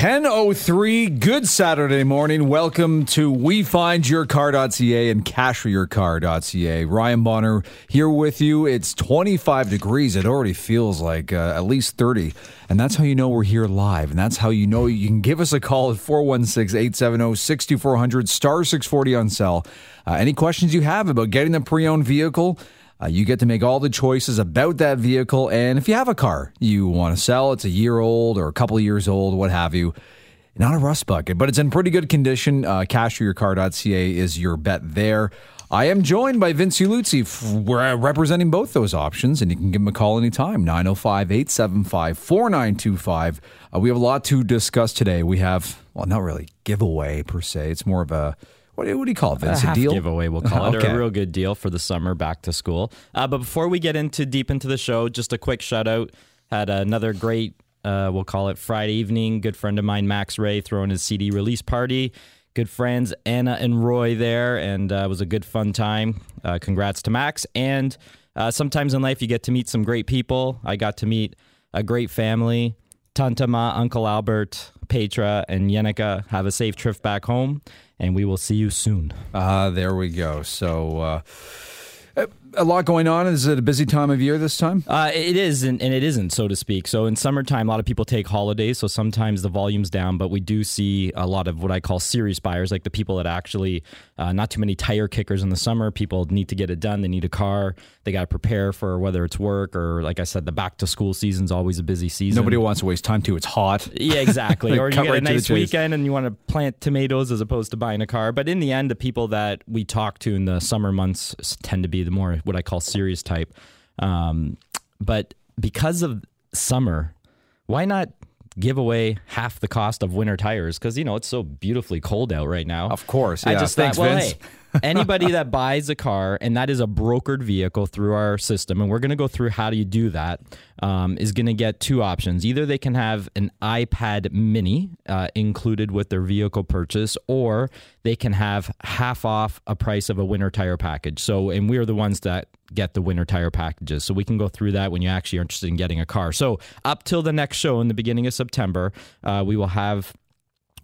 1003, good Saturday morning. Welcome to WeFindYourCar.ca and CashForYourCar.ca. Ryan Bonner here with you. It's 25 degrees. It already feels like uh, at least 30. And that's how you know we're here live. And that's how you know you can give us a call at 416 870 6400, star 640 on cell. Uh, any questions you have about getting a pre owned vehicle? Uh, you get to make all the choices about that vehicle. And if you have a car you want to sell, it's a year old or a couple years old, what have you, not a rust bucket, but it's in pretty good condition. Uh, CashForYourCar.ca is your bet there. I am joined by Vince Luzzi, representing both those options, and you can give him a call anytime, 905 875 4925. Uh, we have a lot to discuss today. We have, well, not really giveaway per se, it's more of a what do, what do you call it, Vince? A, a deal giveaway, we'll call it, okay. a real good deal for the summer back to school. Uh, but before we get into deep into the show, just a quick shout out. Had another great, uh, we'll call it Friday evening. Good friend of mine, Max Ray, throwing his CD release party. Good friends Anna and Roy there, and uh, it was a good fun time. Uh, congrats to Max. And uh, sometimes in life, you get to meet some great people. I got to meet a great family. Tantama, Uncle Albert, Petra, and Yenica have a safe trip back home and we will see you soon. Uh, there we go. So, uh, a lot going on. Is it a busy time of year this time? Uh, it is, and, and, it isn't, so to speak. So in summertime, a lot of people take holidays, so sometimes the volume's down, but we do see a lot of what I call serious buyers, like the people that actually, uh, not too many tire kickers in the summer. People need to get it done. They need a car. They got to prepare for whether it's work or, like I said, the back to school season's always a busy season. Nobody wants to waste time too. It's hot. Yeah, exactly. or you get right a nice weekend and you want to plant tomatoes as opposed to buying a car. But in the end, the people that we talk to in the summer months tend to be the more what I call serious type. Um, but because of summer, why not give away half the cost of winter tires? Because you know it's so beautifully cold out right now. Of course, yeah. I just Thanks, thought, well, Vince. hey, anybody that buys a car and that is a brokered vehicle through our system, and we're going to go through how do you do that, um, is going to get two options. Either they can have an iPad Mini uh, included with their vehicle purchase, or they can have half off a price of a winter tire package. So, and we are the ones that get the winter tire packages. So we can go through that when you actually are interested in getting a car. So up till the next show in the beginning of September, uh, we will have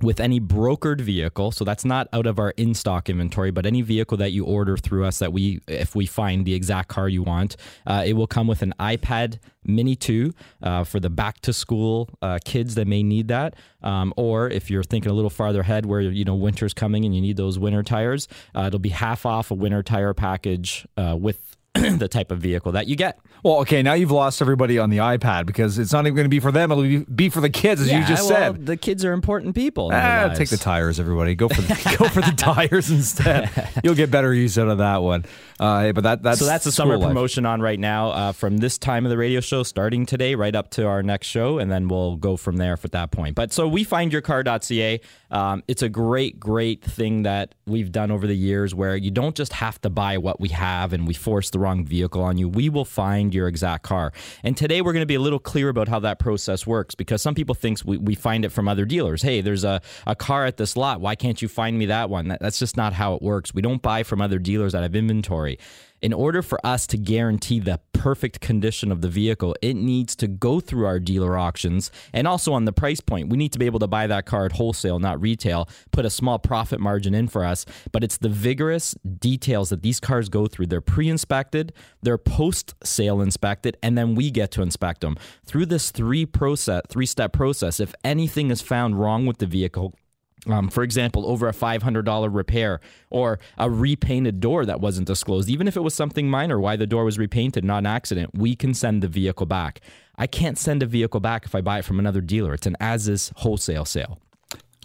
with any brokered vehicle. So that's not out of our in-stock inventory but any vehicle that you order through us that we if we find the exact car you want uh, it will come with an iPad Mini 2 uh, for the back to school uh, kids that may need that. Um, or if you're thinking a little farther ahead where you know winter's coming and you need those winter tires uh, it'll be half off a winter tire package uh, with the type of vehicle that you get. Well, okay, now you've lost everybody on the iPad because it's not even going to be for them; it'll be for the kids, as yeah, you just well, said. The kids are important people. Ah, take the tires, everybody. Go for the, go for the tires instead. You'll get better use out of that one. Uh, but that that's so that's the summer life. promotion on right now uh, from this time of the radio show starting today right up to our next show, and then we'll go from there for that point. But so we find your car.ca. Um, it's a great, great thing that we've done over the years where you don't just have to buy what we have and we force the wrong vehicle on you. We will find your exact car. And today we're going to be a little clear about how that process works because some people think we, we find it from other dealers. Hey, there's a, a car at this lot. Why can't you find me that one? That, that's just not how it works. We don't buy from other dealers have inventory inventory. In order for us to guarantee the perfect condition of the vehicle, it needs to go through our dealer auctions and also on the price point. We need to be able to buy that car at wholesale, not retail, put a small profit margin in for us. But it's the vigorous details that these cars go through. They're pre inspected, they're post sale inspected, and then we get to inspect them. Through this three process, three step process, if anything is found wrong with the vehicle, um, for example, over a $500 repair or a repainted door that wasn't disclosed, even if it was something minor, why the door was repainted, not an accident, we can send the vehicle back. I can't send a vehicle back if I buy it from another dealer. It's an as is wholesale sale.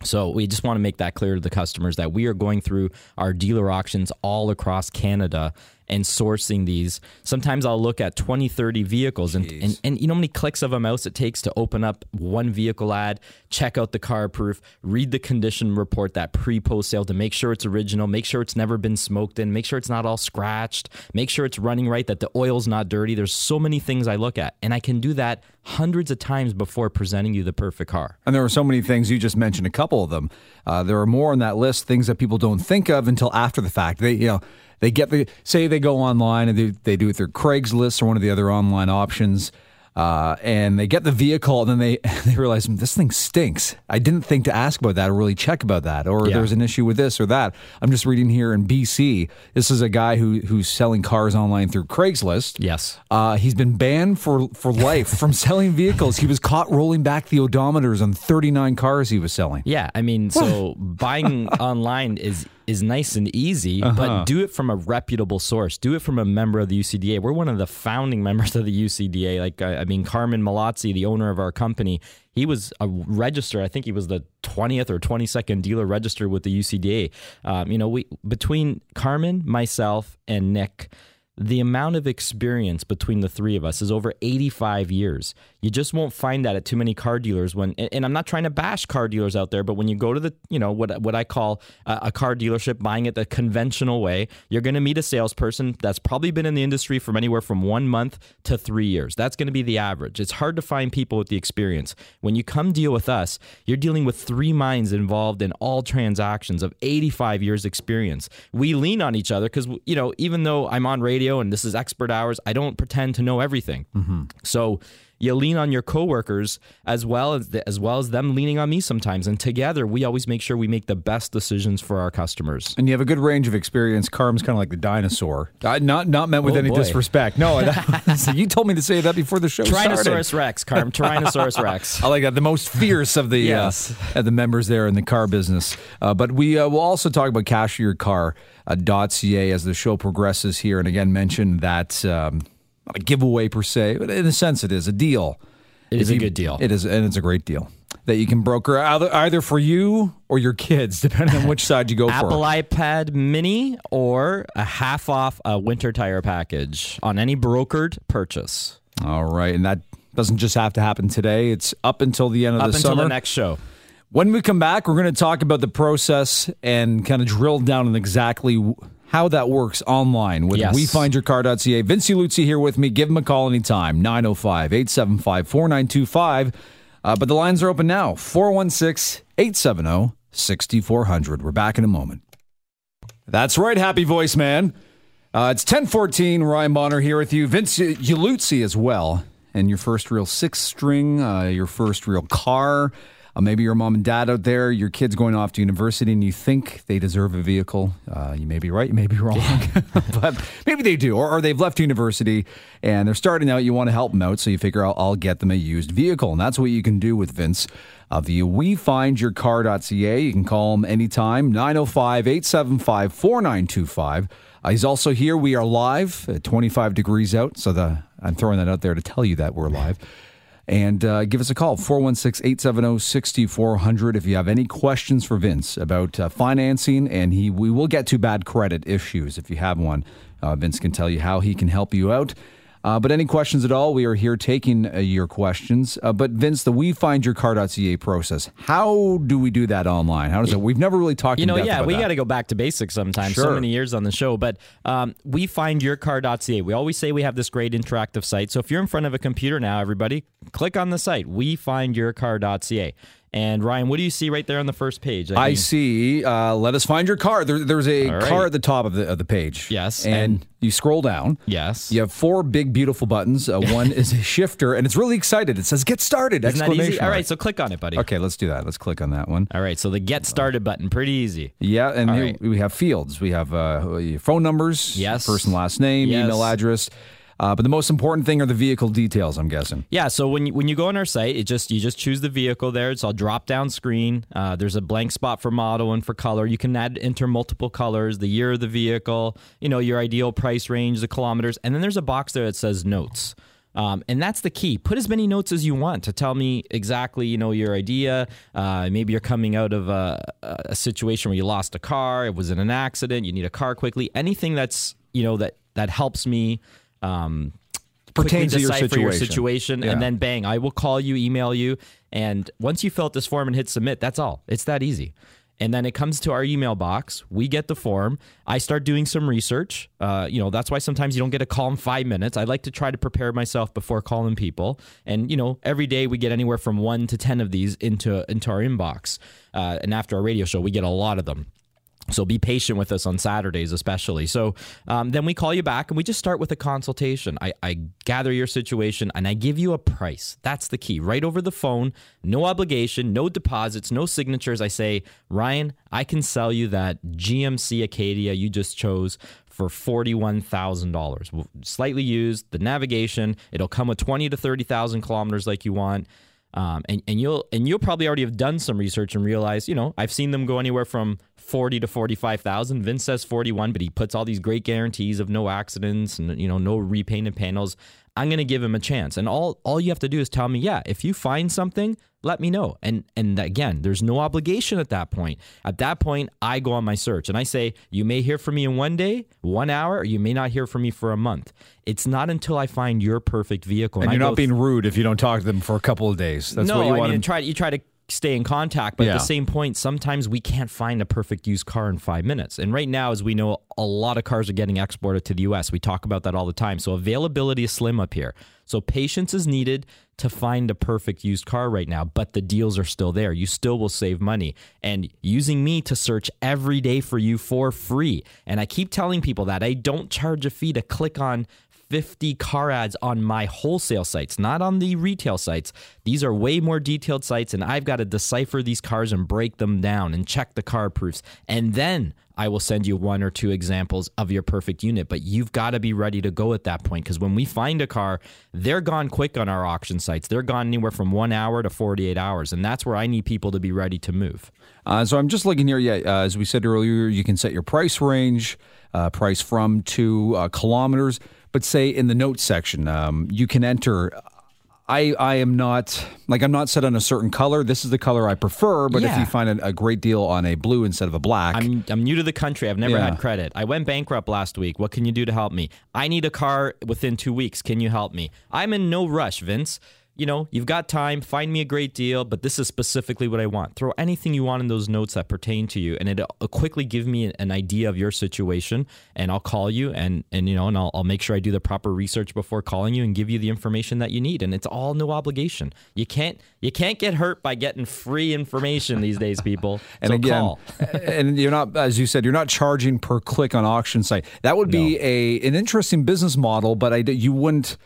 So we just want to make that clear to the customers that we are going through our dealer auctions all across Canada and sourcing these. Sometimes I'll look at 20, 30 vehicles and, and, and, you know how many clicks of a mouse it takes to open up one vehicle ad, check out the CarProof, read the condition report, that pre post sale to make sure it's original, make sure it's never been smoked in, make sure it's not all scratched, make sure it's running right, that the oil's not dirty. There's so many things I look at, and I can do that hundreds of times before presenting you the perfect car. And there are so many things you just mentioned a couple of them. Uh, there are more on that list, things that people don't think of until after the fact. They, you know, they get the say they go online and they, they do it through Craigslist or one of the other online options. Uh, and they get the vehicle, and then they they realize "Hmm, this thing stinks. I didn't think to ask about that or really check about that, or Yeah. there's an issue with this or that. I'm just reading here in BC. This is a guy who who's selling cars online through Craigslist. Yes. Uh, he's been banned for for life from selling vehicles. He was caught rolling back the odometers on 39 cars he was selling. Yeah, I mean, so buying online is is nice and easy, but do it from a reputable source. Do it from a member of the UCDA. We're one of the founding members of the UCDA. Like, I, I mean, Carmen Malazzi, the owner of our company, he was a register. I think he was the twentieth or twenty second dealer registered with the UCDA. Um, you know, we between Carmen, myself, and Nick. The amount of experience between the three of us is over 85 years. You just won't find that at too many car dealers when and I'm not trying to bash car dealers out there, but when you go to the, you know, what what I call a, a car dealership buying it the conventional way, you're going to meet a salesperson that's probably been in the industry from anywhere from 1 month to 3 years. That's going to be the average. It's hard to find people with the experience. When you come deal with us, you're dealing with three minds involved in all transactions of 85 years experience. We lean on each other cuz you know, even though I'm on radio and this is expert hours, I don't pretend to know everything. Mm-hmm. So you lean on your coworkers as well as as well as them leaning on me sometimes, and together we always make sure we make the best decisions for our customers. And you have a good range of experience. Carm's kind of like the dinosaur. Uh, not not meant with Oh, any boy. disrespect. No, that, so you told me to say that before the show started. Tyrannosaurus Rex, Carm. Tyrannosaurus Rex. I like that. The most fierce of the Yes. uh, of the members there in the car business. Uh, but we uh, will also talk about cash your car uh, .ca as the show progresses here, and again mention that um, not a giveaway per se, but in a sense it is a deal. It is If a you- good deal. It is, and it's a great deal that you can broker either, either for you or your kids, depending on which side you go for. Apple for. iPad Mini or a half off a winter tire package on any brokered purchase All right, and that doesn't just have to happen today. It's up until the end of up the until summer. the next show. When we come back, we're going to talk about the process and kind of drill down on exactly how that works online with Yes. WeFindYourCar.ca. Vince Luzzi here with me. Give him a call anytime, 905 875 4925. Uh, But the lines are open now, 416 870 6400. We're back in a moment. That's right, happy voice man. Uh, it's 1014, Ryan Bonner here with you. Vince Luzzi as well. And your first real six string, uh, your first real car. Uh, maybe your mom and dad out there, your kid's going off to university and you think they deserve a vehicle. Uh, you may be right, you may be wrong, but maybe they do. Or, or they've left university and they're starting out. You want to help them out, so you figure out I'll get them a used vehicle. And that's what you can do with Vince of the WeFindYourCar.ca. You can call him anytime, 905 875 4925. Uh, He's also here. We are live at 25 degrees out. So the I'm throwing that out there to tell you that we're live. And uh, give us a call, 416 870 6400, if you have any questions for Vince about uh, financing. And he we will get to bad credit issues if you have one. Uh, Vince can tell you how he can help you out. Uh, but any questions at all, we are here taking uh, your questions. Uh, but Vince, the we find your WeFindYourCar.ca process, how do we do that online? How does it? We've never really talked. About it? You know, yeah, we got to go back to basics sometimes. Sure. So many years on the show, but um, we find yourcar.ca. We always say we have this great interactive site. So if you're in front of a computer now, everybody, click on the site. We find yourcar.ca. And Ryan, what do you see right there on the first page? I mean, see. Uh, let us find your car. There, there's a right. car at the top of the of the page. Yes, and, and- you scroll down. Yes. You have four big, beautiful buttons. Uh, one is a shifter, and it's really excited. It says "Get started!" Isn't that exclamation easy? All so click on it, buddy. Okay, let's do that. Let's click on that one. All right, so the get started button, pretty easy. Yeah, and here right. we have fields. We have uh, phone numbers, Yes. first and last name, Yes. email address. Uh, but the most important thing are the vehicle details. I'm guessing. Yeah, so when you, when you go on our site, it just you just choose the vehicle there. It's a drop down screen. Uh, there's a blank spot for model and for color. You can add enter multiple colors, the year of the vehicle, you know your ideal price range, the kilometers, and then there's a box there that says notes. Um, and that's the key. Put as many notes as you want to tell me exactly, you know, your idea. Uh, maybe you're coming out of a, a situation where you lost a car, it was in an accident, you need a car quickly. Anything that's, you know, that that helps me um, Pertains to your decipher your situation. situation, Yeah. and then bang, I will call you, email you, and once you fill out this form and hit submit, that's all. It's that easy. And then it comes to our email box. We get the form. I start doing some research. Uh, you know, that's why sometimes you don't get a call in five minutes. I like to try to prepare myself before calling people. And you know, every day we get anywhere from one to ten of these into into our inbox. Uh, and after our radio show, we get a lot of them. So be patient with us on Saturdays, especially. So um, then we call you back and we just start with a consultation. I, I, gather your situation and I give you a price. That's the key. Right over the phone, no obligation, no deposits, no signatures. I say, Ryan, I can sell you that GMC Acadia you just chose for $41,000. Slightly used, the navigation, it'll come with 20 to 30,000 kilometers like you want. Um, and, and you'll and you'll probably already have done some research and realize, you know, I've seen them go anywhere from 40 to 45,000. Vince says 41, but he puts all these great guarantees of no accidents and you know, no repainted panels. I'm going to give him a chance. And all all you have to do is tell me, yeah, if you find something, let me know. And and again, there's no obligation at that point. At that point, I go on my search and I say, you may hear from me in one day, one hour, or you may not hear from me for a month. It's not until I find your perfect vehicle. And, and you're not being rude if you don't talk to them for a couple of days. That's no, what you I want. Mean, try you try to stay in contact. But yeah. at the same point, sometimes we can't find a perfect used car in five minutes. And right now, as we know, a lot of cars are getting exported to the US. We talk about that all the time. So availability is slim up here. So patience is needed to find a perfect used car right now, but the deals are still there. You still will save money. And using me to search every day for you for free. And I keep telling people that I don't charge a fee to click on 50 car ads on my wholesale sites, not on the retail sites. These are way more detailed sites, and I've got to decipher these cars and break them down and check the CarProofs. And then I will send you one or two examples of your perfect unit. But you've got to be ready to go at that point because when we find a car, they're gone quick on our auction sites. They're gone anywhere from one hour to 48 hours. And that's where I need people to be ready to move. Uh, so I'm just looking here. Yeah, uh, as we said earlier, you can set your price range, uh, price from to uh, kilometers. But say in the notes section, um, you can enter. I, I am not like I'm not set on a certain color. This is the color I prefer. But yeah. if you find a, a, great deal on a blue instead of a black, I'm I'm new to the country. I've never yeah. had credit. I went bankrupt last week. What can you do to help me? I need a car within two weeks. Can you help me? I'm in no rush, Vince you know, you've got time, find me a great deal, but this is specifically what I want. Throw anything you want in those notes that pertain to you, and it'll uh, quickly give me an idea of your situation. And I'll call you, and and you know, and I'll, I'll make sure I do the proper research before calling you and give you the information that you need. And it's all no obligation. You can't you can't get hurt by getting free information these days, people. and so again, call. and you're not, as you said, you're not charging per click on auction site. That would be no. a an interesting business model, but I you wouldn't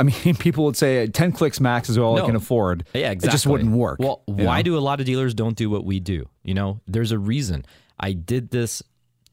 I mean, people would say 10 clicks max is all no. I can afford. Yeah, exactly. It just wouldn't work. Well, why know? do a lot of dealers don't do what we do? You know, there's a reason. I did this,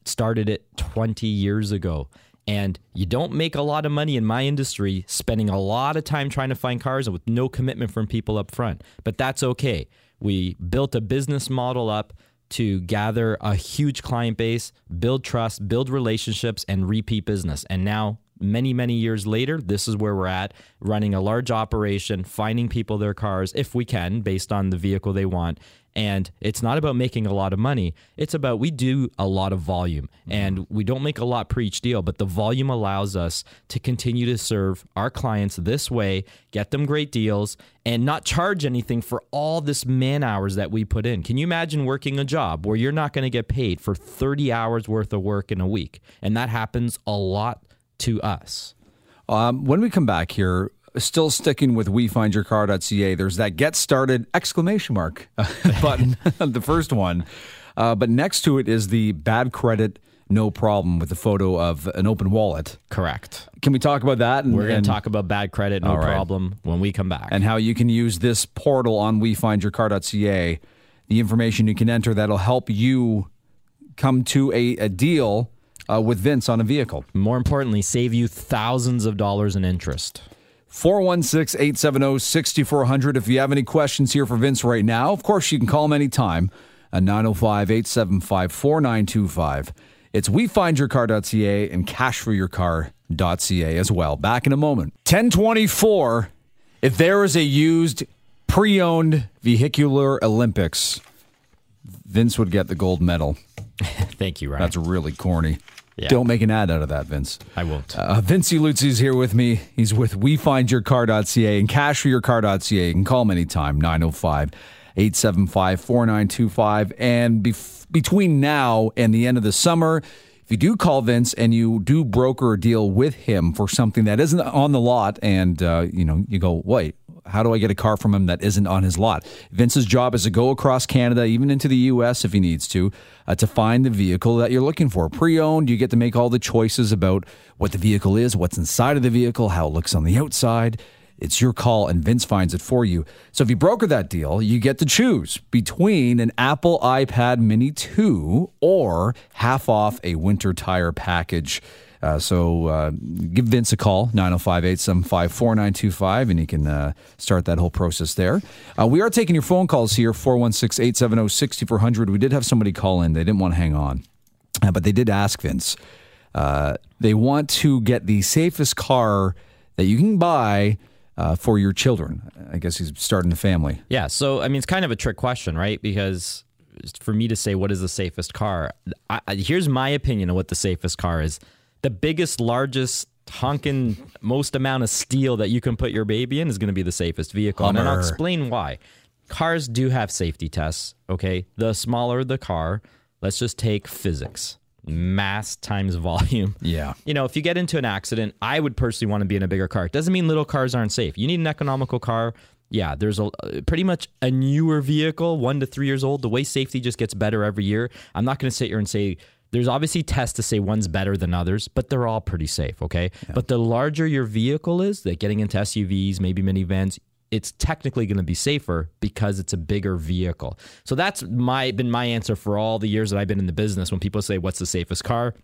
started it 20 years ago. And you don't make a lot of money in my industry spending a lot of time trying to find cars and with no commitment from people up front. But that's okay. We built a business model up to gather a huge client base, build trust, build relationships, and repeat business. And now many, many years later, this is where we're at running a large operation, finding people their cars if we can, based on the vehicle they want. And it's not about making a lot of money. It's about we do a lot of volume mm-hmm. and we don't make a lot per each deal, but the volume allows us to continue to serve our clients this way, get them great deals, and not charge anything for all this man hours that we put in. Can you imagine working a job where you're not going to get paid for 30 hours worth of work in a week? And that happens a lot to us. Um, when we come back here, still sticking with wefindyourcar.ca, there's that get started exclamation mark button, the first one. Uh, but next to it is the bad credit, no problem with the photo of an open wallet. Correct. Can we talk about that? And, We're going to talk about bad credit, no right. problem, when we come back. And how you can use this portal on wefindyourcar.ca, the information you can enter that'll help you come to a, a deal uh, with Vince on a vehicle. More importantly, save you thousands of dollars in interest. 416 870 6400. If you have any questions here for Vince right now, of course, you can call him anytime at 905 875 4925. It's wefindyourcar.ca and cashforyourcar.ca as well. Back in a moment. 1024. If there is a used pre owned vehicular Olympics, Vince would get the gold medal. Thank you, Ryan. That's really corny. Yeah. Don't make an ad out of that, Vince. I won't. Uh, Vince Luzzi is here with me. He's with WeFindYourCar.ca and cash for your CashForYourCar.ca. You can call him anytime, 905 875 4925. And bef- between now and the end of the summer, if you do call Vince and you do broker a deal with him for something that isn't on the lot, and uh, you know you go, wait, how do I get a car from him that isn't on his lot? Vince's job is to go across Canada, even into the U.S. if he needs to, uh, to find the vehicle that you're looking for. Pre-owned, you get to make all the choices about what the vehicle is, what's inside of the vehicle, how it looks on the outside. It's your call, and Vince finds it for you. So if you broker that deal, you get to choose between an Apple iPad Mini 2 or half off a winter tire package. Uh, so uh, give Vince a call, 905 875 4925, and he can uh, start that whole process there. Uh, we are taking your phone calls here, 416 870 6400. We did have somebody call in. They didn't want to hang on, uh, but they did ask Vince. Uh, they want to get the safest car that you can buy for your children. I guess he's starting a family. Yeah. So, I mean, it's kind of a trick question, right? Because for me to say what is the safest car, I, here's my opinion of what the safest car is. The biggest, largest, honking, most amount of steel that you can put your baby in is going to be the safest vehicle. Hummer. And I'll explain why. Cars do have safety tests, okay? The smaller the car, let's just take physics mass times volume. Yeah. You know, if you get into an accident, I would personally want to be in a bigger car. It doesn't mean little cars aren't safe. You need an economical car. Yeah, there's a pretty much a newer vehicle, one to three years old. The way safety just gets better every year. I'm not going to sit here and say there's obviously tests to say one's better than others, but they're all pretty safe. Okay, yeah. but the larger your vehicle is, that getting into SUVs, maybe minivans, it's technically going to be safer because it's a bigger vehicle. So that's my been my answer for all the years that I've been in the business. When people say, "What's the safest car?"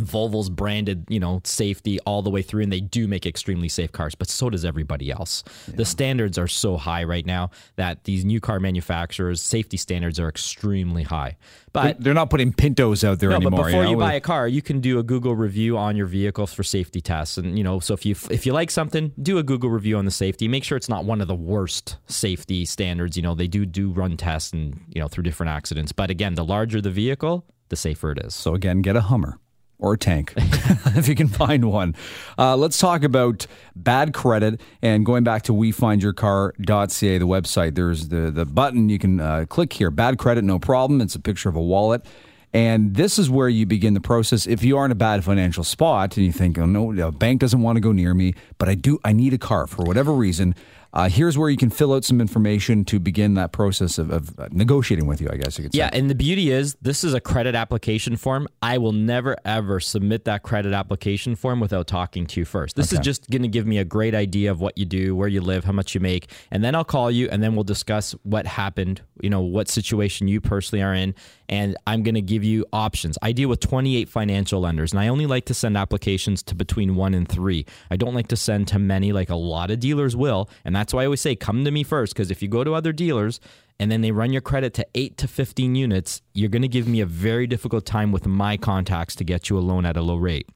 Volvo's branded, you know, safety all the way through, and they do make extremely safe cars, but so does everybody else. Yeah. The standards are so high right now that these new car manufacturers' safety standards are extremely high. But they're not putting Pintos out there no, anymore. But before you, know? you buy a car, you can do a Google review on your vehicle for safety tests, and you know, so if you if you like something, do a Google review on the safety. Make sure it's not one of the worst safety standards. You know, they do do run tests and you know through different accidents. But again, the larger the vehicle, the safer it is. So again, get a Hummer or a tank if you can find one. Uh, let's talk about bad credit and going back to wefindyourcar.ca, the website. There's the, the button you can uh, click here. Bad credit, no problem. It's a picture of a wallet. And this is where you begin the process. If you are in a bad financial spot and you think, oh no, a bank doesn't want to go near me, but I do, I need a car for whatever reason. Uh, here's where you can fill out some information to begin that process of, of negotiating with you, I guess you could say. Yeah, and the beauty is this is a credit application form. I will never, ever submit that credit application form without talking to you first. This okay. is just going to give me a great idea of what you do, where you live, how much you make, and then I'll call you and then we'll discuss what happened, you know, what situation you personally are in, and I'm going to give you options. I deal with 28 financial lenders, and I only like to send applications to between one and three. I don't like to send to many like a lot of dealers will, and that's why I always say come to me first because if you go to other dealers and then they run your credit to 8 to 15 units, you're going to give me a very difficult time with my contacts to get you a loan at a low rate.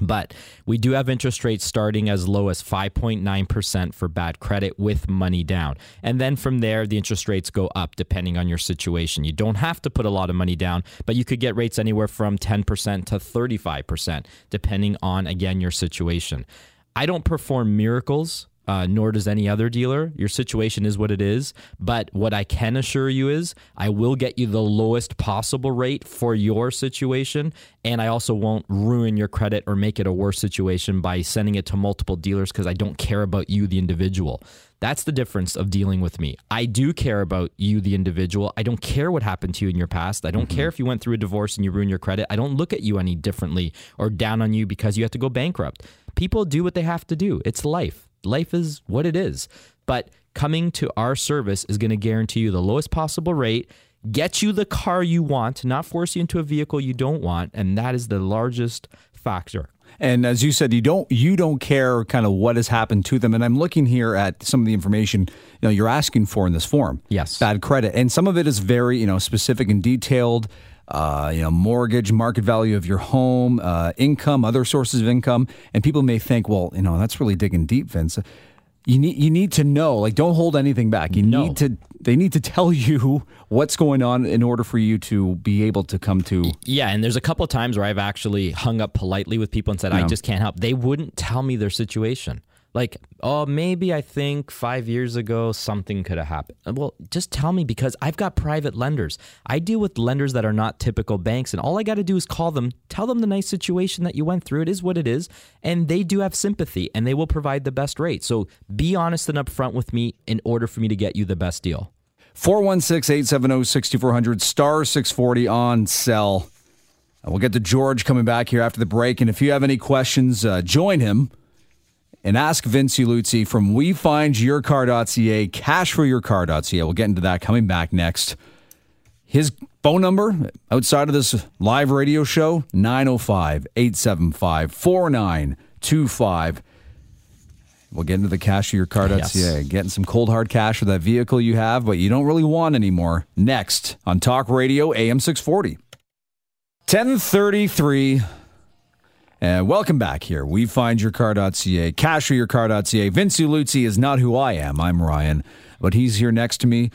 But we do have interest rates starting as low as 5.9% for bad credit with money down. And then from there, the interest rates go up depending on your situation. You don't have to put a lot of money down, but you could get rates anywhere from 10% to 35%, depending on, again, your situation. I don't perform miracles uh, nor does any other dealer. Your situation is what it is. But what I can assure you is I will get you the lowest possible rate for your situation. And I also won't ruin your credit or make it a worse situation by sending it to multiple dealers because I don't care about you, the individual. That's the difference of dealing with me. I do care about you, the individual. I don't care what happened to you in your past. I don't mm-hmm. care if you went through a divorce and you ruined your credit. I don't look at you any differently or down on you because you have to go bankrupt. People do what they have to do. It's life life is what it is. But coming to our service is going to guarantee you the lowest possible rate, get you the car you want, not force you into a vehicle you don't want, and that is the largest factor. And as you said, you don't you don't care kind of what has happened to them. And I'm looking here at some of the information you know you're asking for in this form. Yes, bad credit, and some of it is very you know specific and detailed uh, you know, mortgage, market value of your home, uh, income, other sources of income, and people may think, well, you know, that's really digging deep, Vince. You need you need to know, like, don't hold anything back. You no. need to. They need to tell you what's going on in order for you to be able to come to. Yeah, and there's a couple of times where I've actually hung up politely with people and said, yeah. "I just can't help." They wouldn't tell me their situation. Like, oh, maybe I think five years ago something could have happened. Well, just tell me because I've got private lenders. I deal with lenders that are not typical banks, and all I got to do is call them, tell them the nice situation that you went through. It is what it is, and they do have sympathy, and they will provide the best rate. So be honest and upfront with me in order for me to get you the best deal. 416 870 6400, star 640 on cell. We'll get to George coming back here after the break. And if you have any questions, uh, join him and ask Vince Luzzi from WeFindYourCar.ca, CashForYourCar.ca. We'll get into that coming back next. His phone number outside of this live radio show 905 875 4925. We'll get into the cash of your car.ca. Yes. Getting some cold hard cash for that vehicle you have, but you don't really want anymore. Next on Talk Radio AM 640. 1033. And welcome back here. We find your car.ca, cash for your car.ca. Vince Luzzi is not who I am. I'm Ryan, but he's here next to me.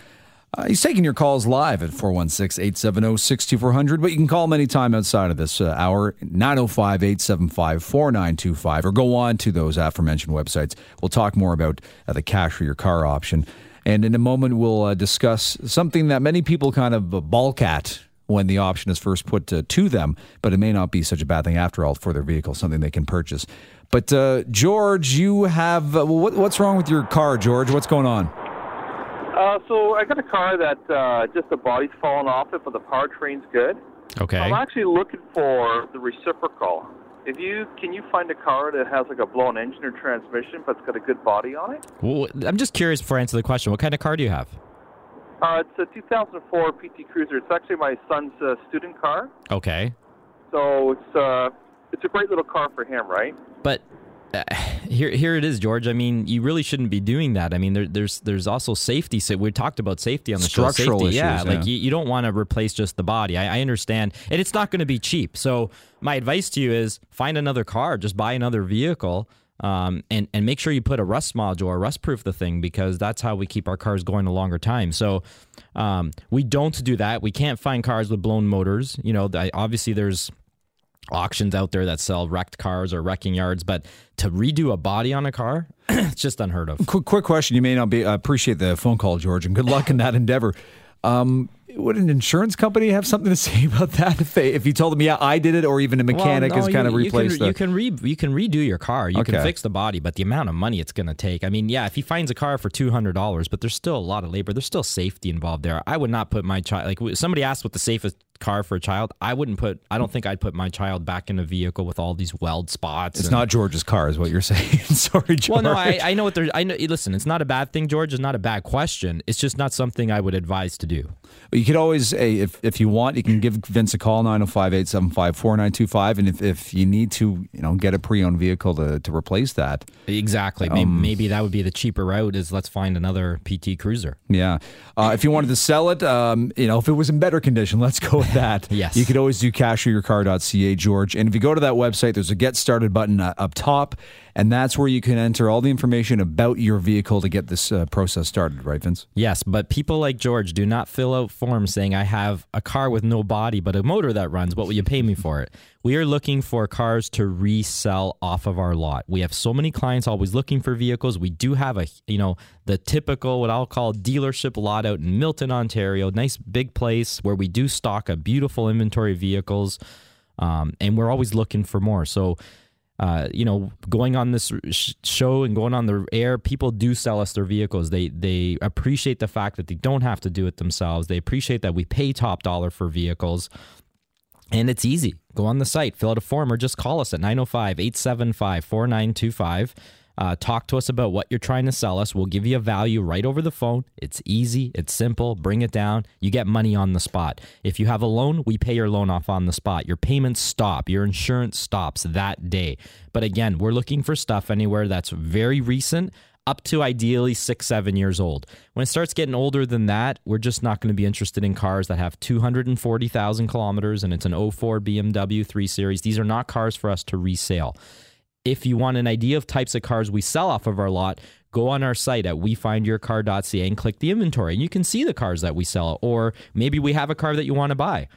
Uh, he's taking your calls live at 416 870 6400, but you can call him anytime outside of this uh, hour, 905 875 4925, or go on to those aforementioned websites. We'll talk more about uh, the cash for your car option. And in a moment, we'll uh, discuss something that many people kind of balk at when the option is first put to, to, them, but it may not be such a bad thing after all for their vehicle, something they can purchase. But uh, George, you have uh, what, what's wrong with your car, George? What's going on? Uh, so I got a car that uh, just the body's fallen off it, but the powertrain's good. Okay. I'm actually looking for the reciprocal. If you can you find a car that has like a blown engine or transmission, but it's got a good body on it? Well, I'm just curious before I answer the question. What kind of car do you have? Uh, it's a 2004 PT Cruiser. It's actually my son's uh, student car. Okay. So it's uh, it's a great little car for him, right? But uh, here, here it is, George. I mean, you really shouldn't be doing that. I mean, there, there's there's also safety. So we talked about safety on the Structural show. Safety, yeah, yeah, like you, you don't want to replace just the body. I, I understand, and it's not going to be cheap. So my advice to you is find another car. Just buy another vehicle. Um, and and make sure you put a rust module or rust proof the thing because that's how we keep our cars going a longer time. So um, we don't do that. We can't find cars with blown motors. You know, obviously there's auctions out there that sell wrecked cars or wrecking yards, but to redo a body on a car, it's just unheard of. Quick, quick question. You may not be uh, appreciate the phone call, George, and good luck in that endeavor. Um, would an insurance company have something to say about that if they if you told them yeah I did it or even a mechanic well, no, has kind you, of replaced you can, the you can re, you can redo your car. You okay. can fix the body but the amount of money it's going to take I mean yeah if he finds a car for two hundred dollars but there's still a lot of labor there's still safety involved there. I would not put my child like somebody asked what the safest car for a child I wouldn't put I don't think I'd put my child back in a vehicle with all these weld spots it's and, not George's car is what you're saying. Sorry George. Well no I, I know what they're I know listen it's not a bad thing George it's not a bad question it's just not something I would advise to do you could always, if, if you want, you can give Vince a call, 905 875 4925. And if, if you need to, you know, get a pre owned vehicle to, to replace that. Exactly. Um, maybe, that would be the cheaper route is let's find another PT Cruiser. Yeah. Uh, if you wanted to sell it, um, you know, if it was in better condition, let's go with that. yes. You could always do cashforyourcar.ca, George. And if you go to that website, there's a get started button uh, up top. And that's where you can enter all the information about your vehicle to get this uh, process started, right, Vince? Yes, but people like George do not fill out forms saying, I have a car with no body but a motor that runs. What will you pay me for it? We are looking for cars to resell off of our lot. We have so many clients always looking for vehicles. We do have a, you know, the typical, what I'll call dealership lot out in Milton, Ontario. Nice big place where we do stock a beautiful inventory of vehicles. Um, and we're always looking for more. So, uh, you know, going on this sh- show and going on the air, people do sell us their vehicles. They they appreciate the fact that they don't have to do it themselves. They appreciate that we pay top dollar for vehicles. And it's easy. Go on the site, fill out a form, or just call us at 905 875 4925. Uh, talk to us about what you're trying to sell us. We'll give you a value right over the phone. It's easy, it's simple. Bring it down. You get money on the spot. If you have a loan, we pay your loan off on the spot. Your payments stop, your insurance stops that day. But again, we're looking for stuff anywhere that's very recent up to ideally six, seven years old. When it starts getting older than that, we're just not going to be interested in cars that have 240,000 kilometers and it's an 04 BMW 3 Series. These are not cars for us to resale if you want an idea of types of cars we sell off of our lot, go on our site at wefindyourcar.ca and click the inventory and you can see the cars that we sell or maybe we have a car that you want to buy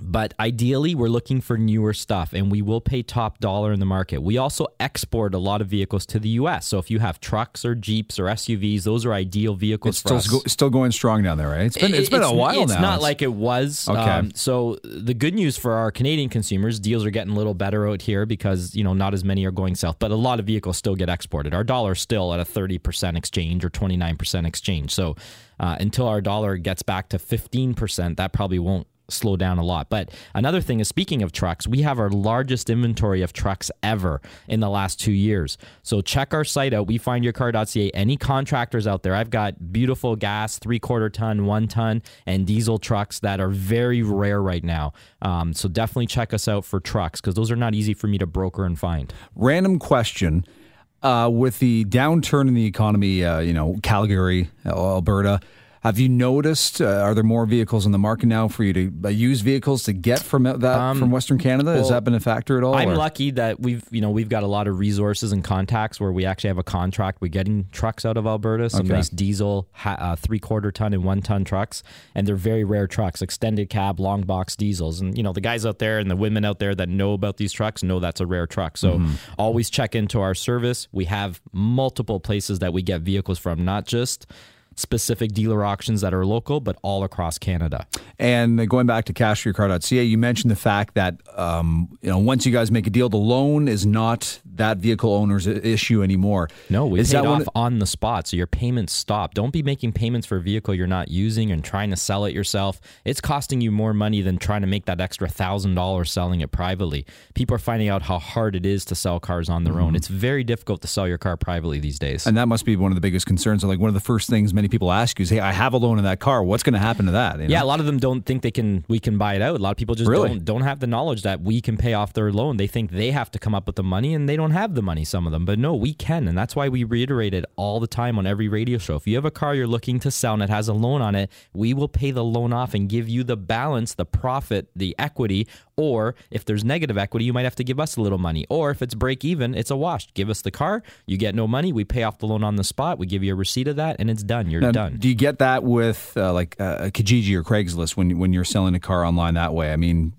But ideally, we're looking for newer stuff and we will pay top dollar in the market. We also export a lot of vehicles to the US. So if you have trucks or Jeeps or SUVs, those are ideal vehicles It's for still us. still going strong down there, right? It's been it's been a while it's now. It's not like it was. Okay. Um, so the good news for our Canadian consumers, deals are getting a little better out here because you know not as many are going south, but a lot of vehicles still get exported. Our dollar is still at a thirty percent exchange or twenty nine percent exchange. So uh, until our dollar gets back to fifteen percent, that probably won't slow down a lot. But another thing is speaking of trucks, we have our largest inventory of trucks ever in the last two years. So check our site out, wefindyourcar.ca. Any contractors out there, I've got beautiful gas, three quarter ton, one ton, and diesel trucks that are very rare right now. Um, so definitely check us out for trucks because those are not easy for me to broker and find. Random question. Uh, with the downturn in the economy, uh, you know, Calgary, Alberta, have you noticed? Uh, are there more vehicles in the market now for you to uh, use vehicles to get from that from Western Canada? Has that been a factor at all? I'm or- lucky that we've you know we've got a lot of resources and contacts where we actually have a contract. We're getting trucks out of Alberta, some Okay. nice diesel ha- uh, three quarter ton and one ton trucks, and they're very rare trucks, extended cab, long box diesels. And you know the guys out there and the women out there that know about these trucks know that's a rare truck. So Mm-hmm. always check into our service. We have multiple places that we get vehicles from, not just specific dealer auctions that are local, but all across Canada. And going back to cashforyourcar.ca, you mentioned the fact that um, you know once you guys make a deal, the loan is not that vehicle owner's issue anymore. No, we is paid that off on the spot, so your payments stop. Don't be making payments for a vehicle you're not using and trying to sell it yourself. It's costing you more money than trying to make that extra thousand dollars selling it privately. People are finding out how hard it is to sell cars on their own. It's very difficult to sell your car privately these days. Mm-hmm. And that must be one of the biggest concerns. Like one of the first things many people ask you is, "Hey, I have a loan in that car. What's going to happen to that?" You know? Yeah, a lot of them don't think they can. We can buy it out. A lot of people just Really? don't don't have the knowledge that we can pay off their loan. They think they have to come up with the money, and they don't have the money. Some of them, but no, we can, and that's why we reiterate it all the time on every radio show. If you have a car you're looking to sell and it has a loan on it, we will pay the loan off and give you the balance, the profit, the equity. Or if there's negative equity, you might have to give us a little money. Or if it's break even, it's a wash. Give us the car, you get no money. We pay off the loan on the spot. We give you a receipt of that, and it's done. You're Now, done. Do you get that with uh, like uh, Kijiji or Craigslist when when you're selling a car online that way? I mean,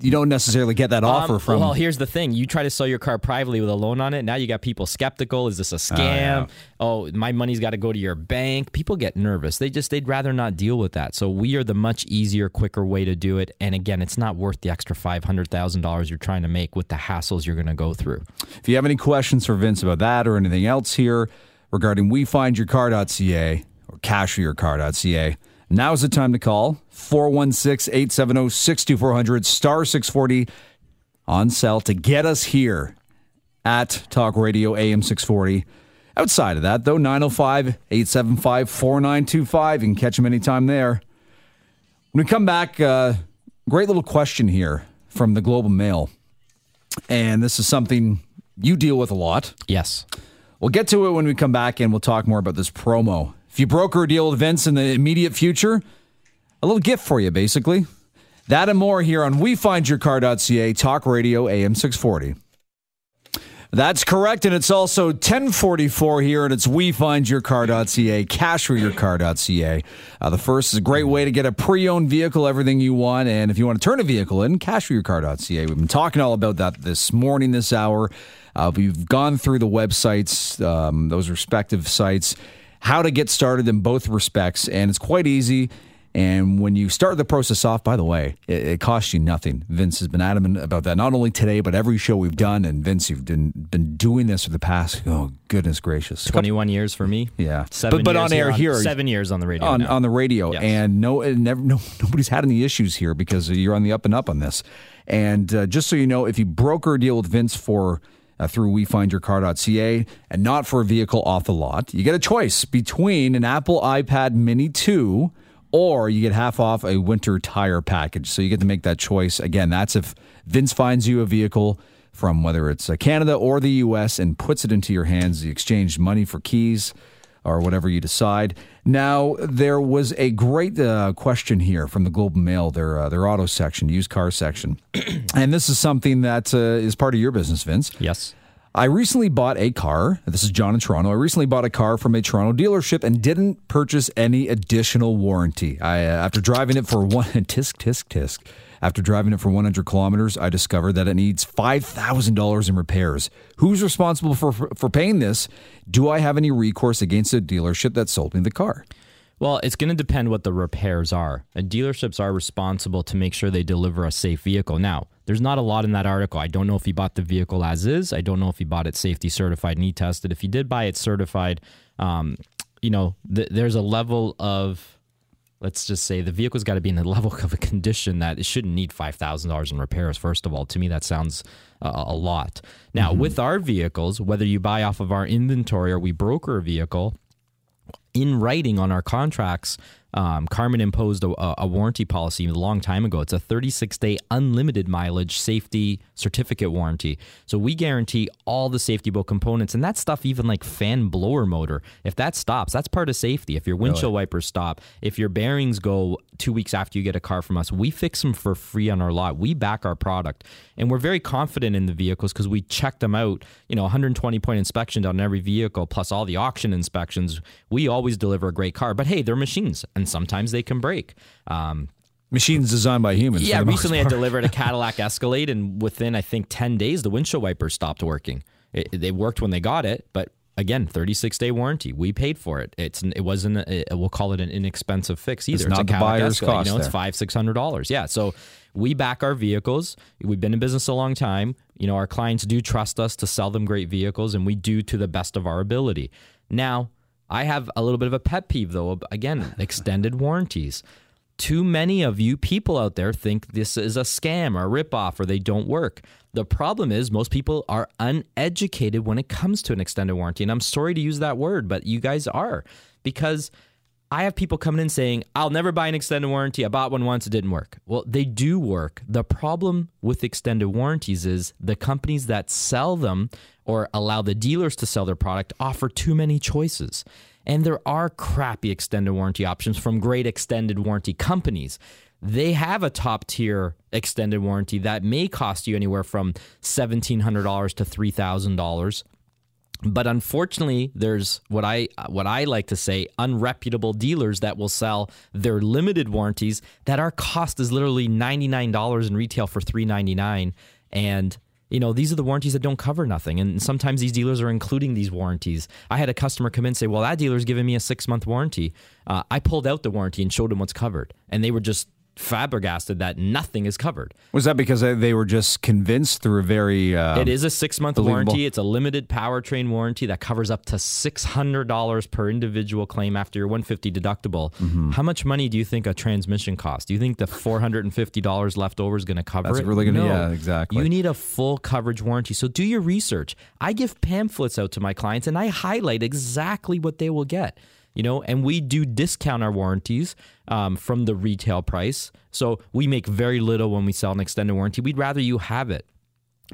you don't necessarily get that offer Um, from. Well, here's the thing: you try to sell your car privately with a loan on it. Now you got people skeptical. Is this a scam? yeah. Oh, my money's got to go to your bank. People get nervous. They just they'd rather not deal with that. So we are the much easier, quicker way to do it. And again, it's not worth the extra five hundred thousand dollars you're trying to make with the hassles you're going to go through. If you have any questions for Vince about that or anything else here regarding wefindyourcar.ca or cashyourcar.ca, now is the time to call 416 870 62400 star 640 on sale to get us here at Talk Radio AM 640. Outside of that, though, 905 875 4925. You can catch them anytime there. When we come back, uh, great little question here from the Globe and Mail. And this is something you deal with a lot. Yes. We'll get to it when we come back and we'll talk more about this promo. If you broker a deal with Vince in the immediate future, a little gift for you, basically. That and more here on WeFindYourCar.ca, Talk Radio AM 640. That's correct, and it's also 1044 here, and it's WeFindYourCar.ca, CashForYourCar.ca. Uh, the first is a great way to get a pre-owned vehicle, everything you want, and if you want to turn a vehicle in, CashForYourCar.ca. We've been talking all about that this morning, this hour. Uh, we've gone through the websites, um, those respective sites, how to get started in both respects, and it's quite easy. And when you start the process off, by the way, it, it costs you nothing. Vince has been adamant about that, not only today, but every show we've done. And Vince, you've been, been doing this for the past, oh, goodness gracious. Twenty one years for me. Yeah. Seven But- but years on air here- Seven years on the radio. on, on the radio, Yes. and no, never, no, nobody's had any issues here because you're on the up and up on this. And uh, just so you know, if you broker a deal with Vince for uh, through WeFindYourCar.ca and not for a vehicle off the lot, you get a choice between an Apple iPad Mini 2 or you get half off a winter tire package. So you get to make that choice. Again, that's if Vince finds you a vehicle from whether it's uh, Canada or the US and puts it into your hands. You exchange money for keys or whatever you decide. Now, there was a great uh, question here from the Globe Mail, their uh, their auto section, used car section, and this is something that uh, is part of your business, Vince. yes. I recently bought a car. This is John in Toronto. I recently bought a car from a Toronto dealership and didn't purchase any additional warranty. I, uh, after driving it for one tisk tisk tisk, after driving it for 100 kilometers, I discovered that it needs $5,000 in repairs. Who's responsible for, for for paying this? Do I have any recourse against a dealership that sold me the car? Well, it's going to depend what the repairs are. And dealerships are responsible to make sure they deliver a safe vehicle. Now, there's not a lot in that article. I don't know if he bought the vehicle as is. I don't know if he bought it safety certified and he tested. If he did buy it certified, um, you know, th- there's a level of, let's just say, the vehicle's got to be in a level of a condition that it shouldn't need five thousand dollars in repairs. First of all, to me that sounds uh, a lot. Now, mm-hmm. with our vehicles, whether you buy off of our inventory or we broker a vehicle in writing on our contracts, um, Carman imposed a, a, warranty policy a long time ago. It's a 36 day unlimited mileage safety certificate warranty. So we guarantee all the safety boat components and that stuff, even like fan blower motor. If that stops, that's part of safety. If your windshield really? wipers stop, if your bearings go two weeks after you get a car from us, we fix them for free on our lot. We back our product and we're very confident in the vehicles because we check them out. You know, 120 point inspection on every vehicle plus all the auction inspections. We always deliver a great car, but hey, they're machines and and sometimes they can break. Um, Machines designed by humans. Yeah, recently I delivered a Cadillac Escalade, and within I think ten days, the windshield wipers stopped working. It, they worked when they got it, but again, 36 day warranty. We paid for it. It's it wasn't a, we'll call it an inexpensive fix either. It's, it's not the buyer's Escalade. cost. You know, it's five six hundred dollars. Yeah, so we back our vehicles. We've been in business a long time. You know, our clients do trust us to sell them great vehicles, and we do to the best of our ability. Now, I have a little bit of a pet peeve, though. Again, extended warranties. Too many of you people out there think this is a scam or a ripoff or they don't work. The problem is, most people are uneducated when it comes to an extended warranty. And I'm sorry to use that word, but you guys are because I have people coming in saying, I'll never buy an extended warranty. I bought one once, it didn't work. Well, they do work. The problem with extended warranties is the companies that sell them or allow the dealers to sell their product offer too many choices. And there are crappy extended warranty options from great extended warranty companies. They have a top tier extended warranty that may cost you anywhere from $1,700 to $3,000 but unfortunately there's what i what i like to say unreputable dealers that will sell their limited warranties that our cost is literally $99 in retail for 399 and you know these are the warranties that don't cover nothing. And sometimes these dealers are including these warranties. I had a customer come in and say well that dealer's giving me a six month warranty. Uh, i pulled out the warranty and showed them what's covered. And they were just flabbergasted that nothing is covered. Was that because they were just convinced through a very? Uh, it is a six month warranty. It's a limited powertrain warranty that covers up to six hundred dollars per individual claim after your one fifty deductible. Mm-hmm. How much money do you think a transmission costs? Do you think the four hundred and fifty dollars left over is going to cover That's it? really going to. No. Yeah, exactly. You need a full coverage warranty. So do your research. I give pamphlets out to my clients and I highlight exactly what they will get you know, and we do discount our warranties um, from the retail price. So we make very little when we sell an extended warranty. We'd rather you have it.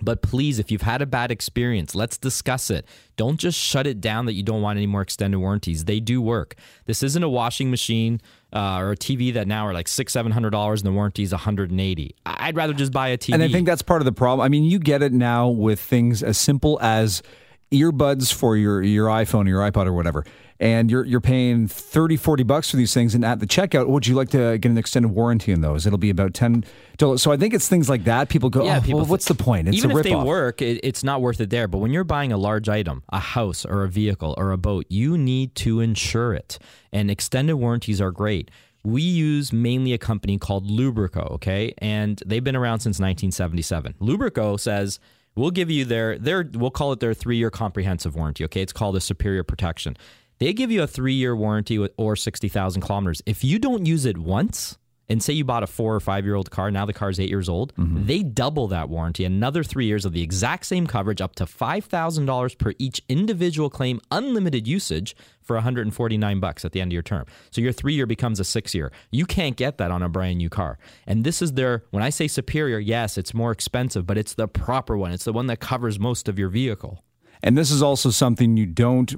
But please, if you've had a bad experience, let's discuss it. Don't just shut it down that you don't want any more extended warranties. They do work. This isn't a washing machine uh, or a TV that now are like six, seven hundred dollars, and the warranty is one hundred and eighty. I'd rather just buy a TV. And I think that's part of the problem. I mean, you get it now with things as simple as earbuds for your your iPhone or your iPod or whatever and you're you're paying 30 40 bucks for these things and at the checkout would you like to get an extended warranty on those it'll be about 10 dollars so i think it's things like that people go yeah, oh, people well, what's the point it's even if they work it, it's not worth it there but when you're buying a large item a house or a vehicle or a boat you need to insure it and extended warranties are great we use mainly a company called Lubrico, okay? And they've been around since 1977. Lubrico says we'll give you their their we'll call it their 3-year comprehensive warranty, okay? It's called a superior protection. They give you a three year warranty with, or 60,000 kilometers. If you don't use it once, and say you bought a four or five year old car, now the car is eight years old, mm-hmm. they double that warranty, another three years of the exact same coverage, up to $5,000 per each individual claim, unlimited usage for 149 bucks at the end of your term. So your three year becomes a six year. You can't get that on a brand new car. And this is their, when I say superior, yes, it's more expensive, but it's the proper one. It's the one that covers most of your vehicle. And this is also something you don't,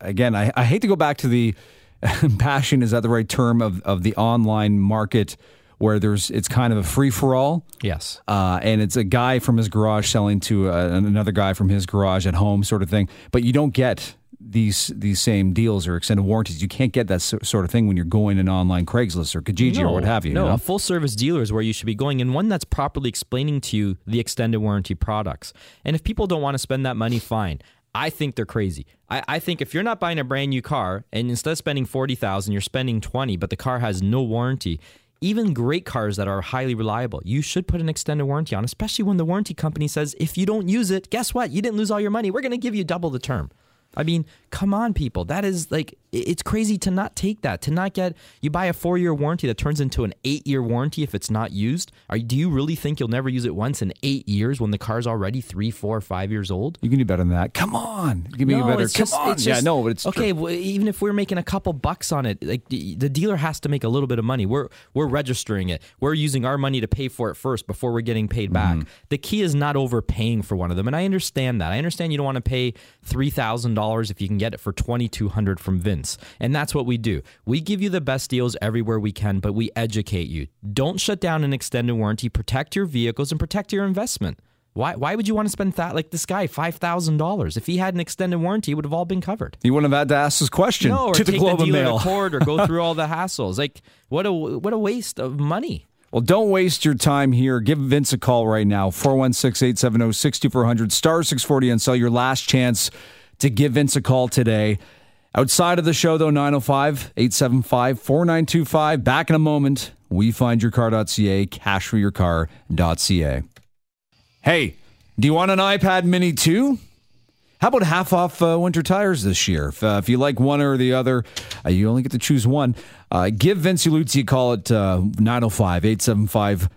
again, I, I hate to go back to the passion, is that the right term, of, of the online market where there's it's kind of a free for all. Yes. Uh, and it's a guy from his garage selling to uh, another guy from his garage at home, sort of thing. But you don't get these these same deals or extended warranties. You can't get that so- sort of thing when you're going in online Craigslist or Kijiji or what have you. No, you know? a full service dealer is where you should be going, and one that's properly explaining to you the extended warranty products. And if people don't want to spend that money, fine. I think they're crazy. I, I think if you're not buying a brand new car and instead of spending forty thousand, you're spending twenty, but the car has no warranty. Even great cars that are highly reliable, you should put an extended warranty on, especially when the warranty company says if you don't use it, guess what? You didn't lose all your money. We're going to give you double the term. I mean, come on, people. That is like, it's crazy to not take that, to not get, you buy a four year warranty that turns into an eight year warranty if it's not used. Are, do you really think you'll never use it once in eight years when the car's already three, four, five years old? you can do better than that. Come on, give me a better. Come just- on, it's yeah, no, but it's okay. Well, even if we're making a couple bucks on it, like the the dealer has to make a little bit of money. We're we're registering it. We're using our money to pay for it first before we're getting paid back. Mm-hmm. The key is not overpaying for one of them, and I understand that. I understand you don't want to pay three thousand dollars if you can get it for twenty two hundred from Vince, and that's what we do. We give you the best deals everywhere we can, but we educate you. Don't shut down an extended warranty. Protect your vehicles and protect your investment. Why, why would you want to spend that like this guy five thousand dollars? If he had an extended warranty, it would have all been covered. You wouldn't have had to ask this question No, or to the take Globe the and dealer Mail. to court or go through all the hassles. Like what a what a waste of money. Well, don't waste your time here. Give Vince a call right now 416 870 6400 star 640 and sell your last chance to give Vince a call today. Outside of the show, though, 905 875 4925. Back in a moment. We find your car.ca, cashforyourcar.ca. Hey, do you want an iPad mini too? How about half off uh, winter tires this year? If, uh, if you like one or the other, uh, you only get to choose one. Uh, give Vince Uluzzi a call at 905 875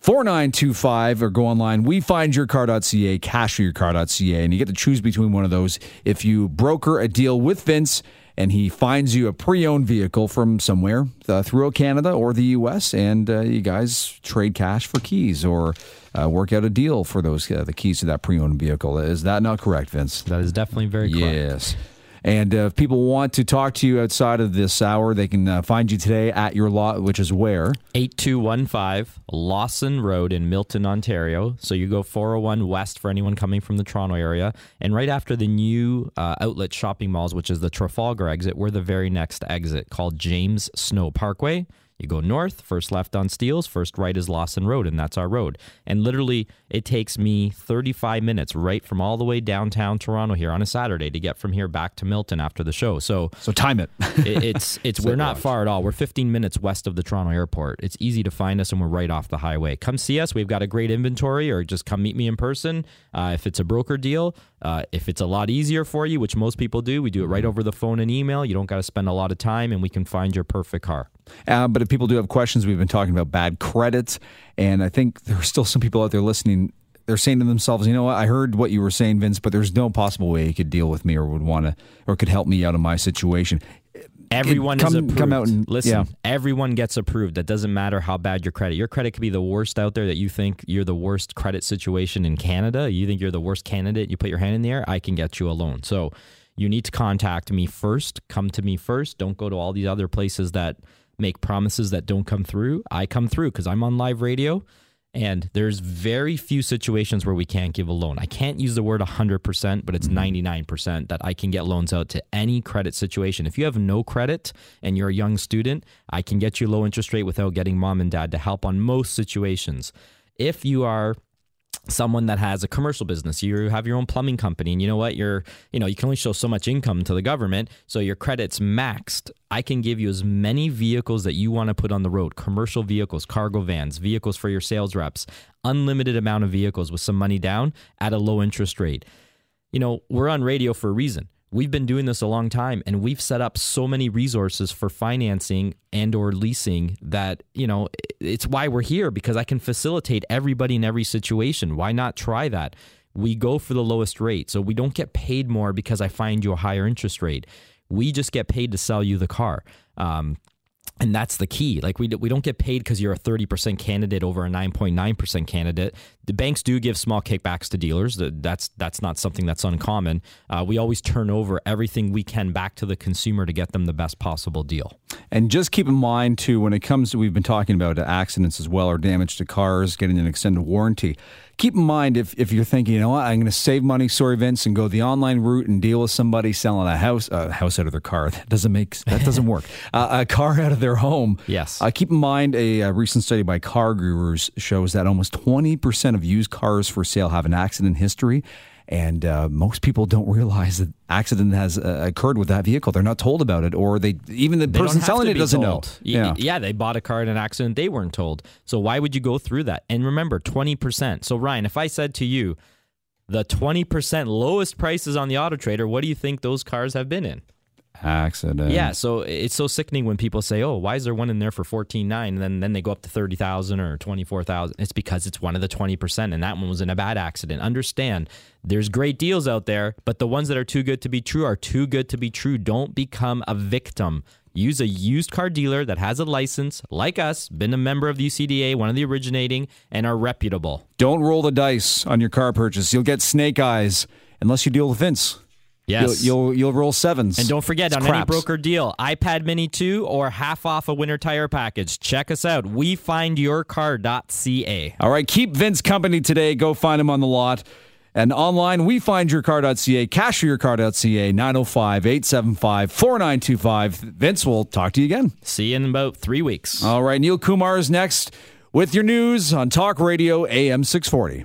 4925 or go online. We find your yourcar.ca, cashforyourcar.ca, and you get to choose between one of those. If you broker a deal with Vince and he finds you a pre owned vehicle from somewhere uh, throughout Canada or the US, and uh, you guys trade cash for keys or uh, work out a deal for those uh, the keys to that pre owned vehicle. Is that not correct, Vince? That is definitely very correct. Yes. And uh, if people want to talk to you outside of this hour, they can uh, find you today at your lot, which is where? 8215 Lawson Road in Milton, Ontario. So you go 401 west for anyone coming from the Toronto area. And right after the new uh, outlet shopping malls, which is the Trafalgar exit, we're the very next exit called James Snow Parkway. You go north, first left on Steeles, first right is Lawson Road, and that's our road. And literally, it takes me 35 minutes right from all the way downtown Toronto here on a Saturday to get from here back to Milton after the show. So So time it. it, it's it's we're not far at all. We're 15 minutes west of the Toronto airport. It's easy to find us, and we're right off the highway. Come see us. We've got a great inventory, or just come meet me in person. Uh, if it's a broker deal, uh, if it's a lot easier for you, which most people do, we do it right over the phone and email. You don't got to spend a lot of time, and we can find your perfect car. Uh, but if people do have questions, we've been talking about bad credit, and I think there are still some people out there listening. They're saying to themselves, "You know what? I heard what you were saying, Vince, but there's no possible way you could deal with me or would want to or could help me out of my situation." Everyone come- is approved. come out and- listen. yeah. Everyone gets approved. That doesn't matter how bad your credit. Your credit could be the worst out there. That you think you're the worst credit situation in Canada. You think you're the worst candidate. You put your hand in the air. I can get you a loan. So you need to contact me first. Come to me first. Don't go to all these other places that make promises that don't come through. I come through because I'm on live radio. And there's very few situations where we can't give a loan. I can't use the word 100%, but it's mm-hmm. 99% that I can get loans out to any credit situation. If you have no credit and you're a young student, I can get you low interest rate without getting mom and dad to help on most situations. If you are someone that has a commercial business. You have your own plumbing company and you know what? You're you know you can only show so much income to the government so your credit's maxed. I can give you as many vehicles that you want to put on the road commercial vehicles cargo vans vehicles for your sales reps unlimited amount of vehicles with some money down at a low interest rate. You know we're on radio for a reason we've been doing this a long time and we've set up so many resources for financing and or leasing that you know it's why we're here because i can facilitate everybody in every situation. Why not try that? We go for the lowest rate so we don't get paid more because i find you a higher interest rate. We just get paid to sell you the car. Um, and that's the key. Like we we don't get paid because you're a 30% candidate over a 9.9% candidate. The banks do give small kickbacks to dealers. That's that's not something that's uncommon. Uh, we always turn over everything we can back to the consumer to get them the best possible deal. And just keep in mind, too, when it comes to, we've been talking about accidents as well or damage to cars, getting an extended warranty. Keep in mind if, if you're thinking, you know what, I'm going to save money, sorry, Vince, and go the online route and deal with somebody selling a house, a house out of their car. That doesn't make, that doesn't work. Uh, a car out of their home. Yes. Uh, keep in mind a, a recent study by CarGurus shows that almost 20% of used cars for sale have an accident history. And uh, most people don't realize that accident has uh, occurred with that vehicle. They're not told about it, or they even the They person selling it doesn't told. know. Y- y- yeah, they bought a car in an accident. They weren't told. So why would you go through that? And remember, 20%. So, Ryan, if I said to you, the 20% lowest prices on the Auto Trader, what do you think those cars have been in? Accident. Yeah, so it's so sickening when people say, "Oh, why is there one in there for fourteen nine? And then then they go up to thirty thousand or twenty four thousand. It's because it's one of the twenty percent, and that one was in a bad accident. Understand? There's great deals out there, but the ones that are too good to be true are too good to be true. Don't become a victim. Use a used car dealer that has a license, like us, been a member of the UCDA, one of the originating, and are reputable. Don't roll the dice on your car purchase. You'll get snake eyes unless you deal with Vince. Yes. You'll, you'll you'll roll sevens. And don't forget, It's on any craps. broker deal, iPad Mini 2 or half off a winter tire package. Check us out. WeFindYourCar.ca. All right, keep Vince company today. Go find him on the lot. And online, we find yourcar.ca, cashforyourcar.ca, 905 875 4925. Vince, we'll talk to you again. See you in about three weeks. All right, Neil Kumar is next with your news on Talk Radio AM 640.